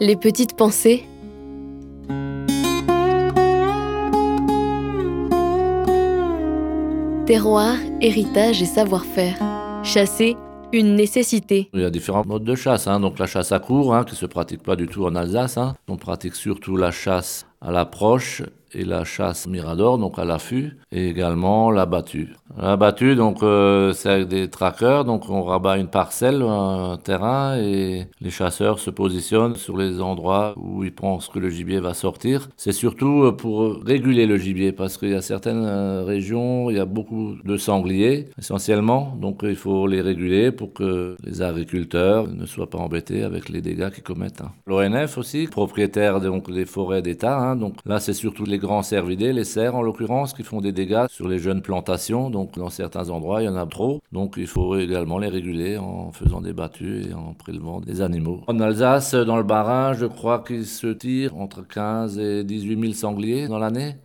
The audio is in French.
Les petites pensées. Terroir, héritage et savoir-faire. Chasser, une nécessité. Il y a différents modes de chasse. Hein. Donc la chasse à court, hein, qui se pratique pas du tout en Alsace. Hein. On pratique surtout la chasse à l'approche et la chasse mirador, donc à l'affût, et également la battue. La battue, donc, euh, c'est avec des trackers, donc on rabat une parcelle, un terrain, et les chasseurs se positionnent sur les endroits où ils pensent que le gibier va sortir. C'est surtout euh, pour réguler le gibier, parce qu'il y a certaines euh, régions, il y a beaucoup de sangliers, essentiellement, donc il faut les réguler pour que les agriculteurs ne soient pas embêtés avec les dégâts qu'ils commettent. Hein. L'ONF aussi, propriétaire donc des forêts d'État, hein, donc là c'est surtout les grands cervidés, les cerfs en l'occurrence, qui font des dégâts sur les jeunes plantations. Donc dans certains endroits, il y en a trop. Donc il faut également les réguler en faisant des battues et en prélevant des animaux. En Alsace, dans le Bas-Rhin, je crois qu'il se tire entre 15 et 18 000 sangliers dans l'année.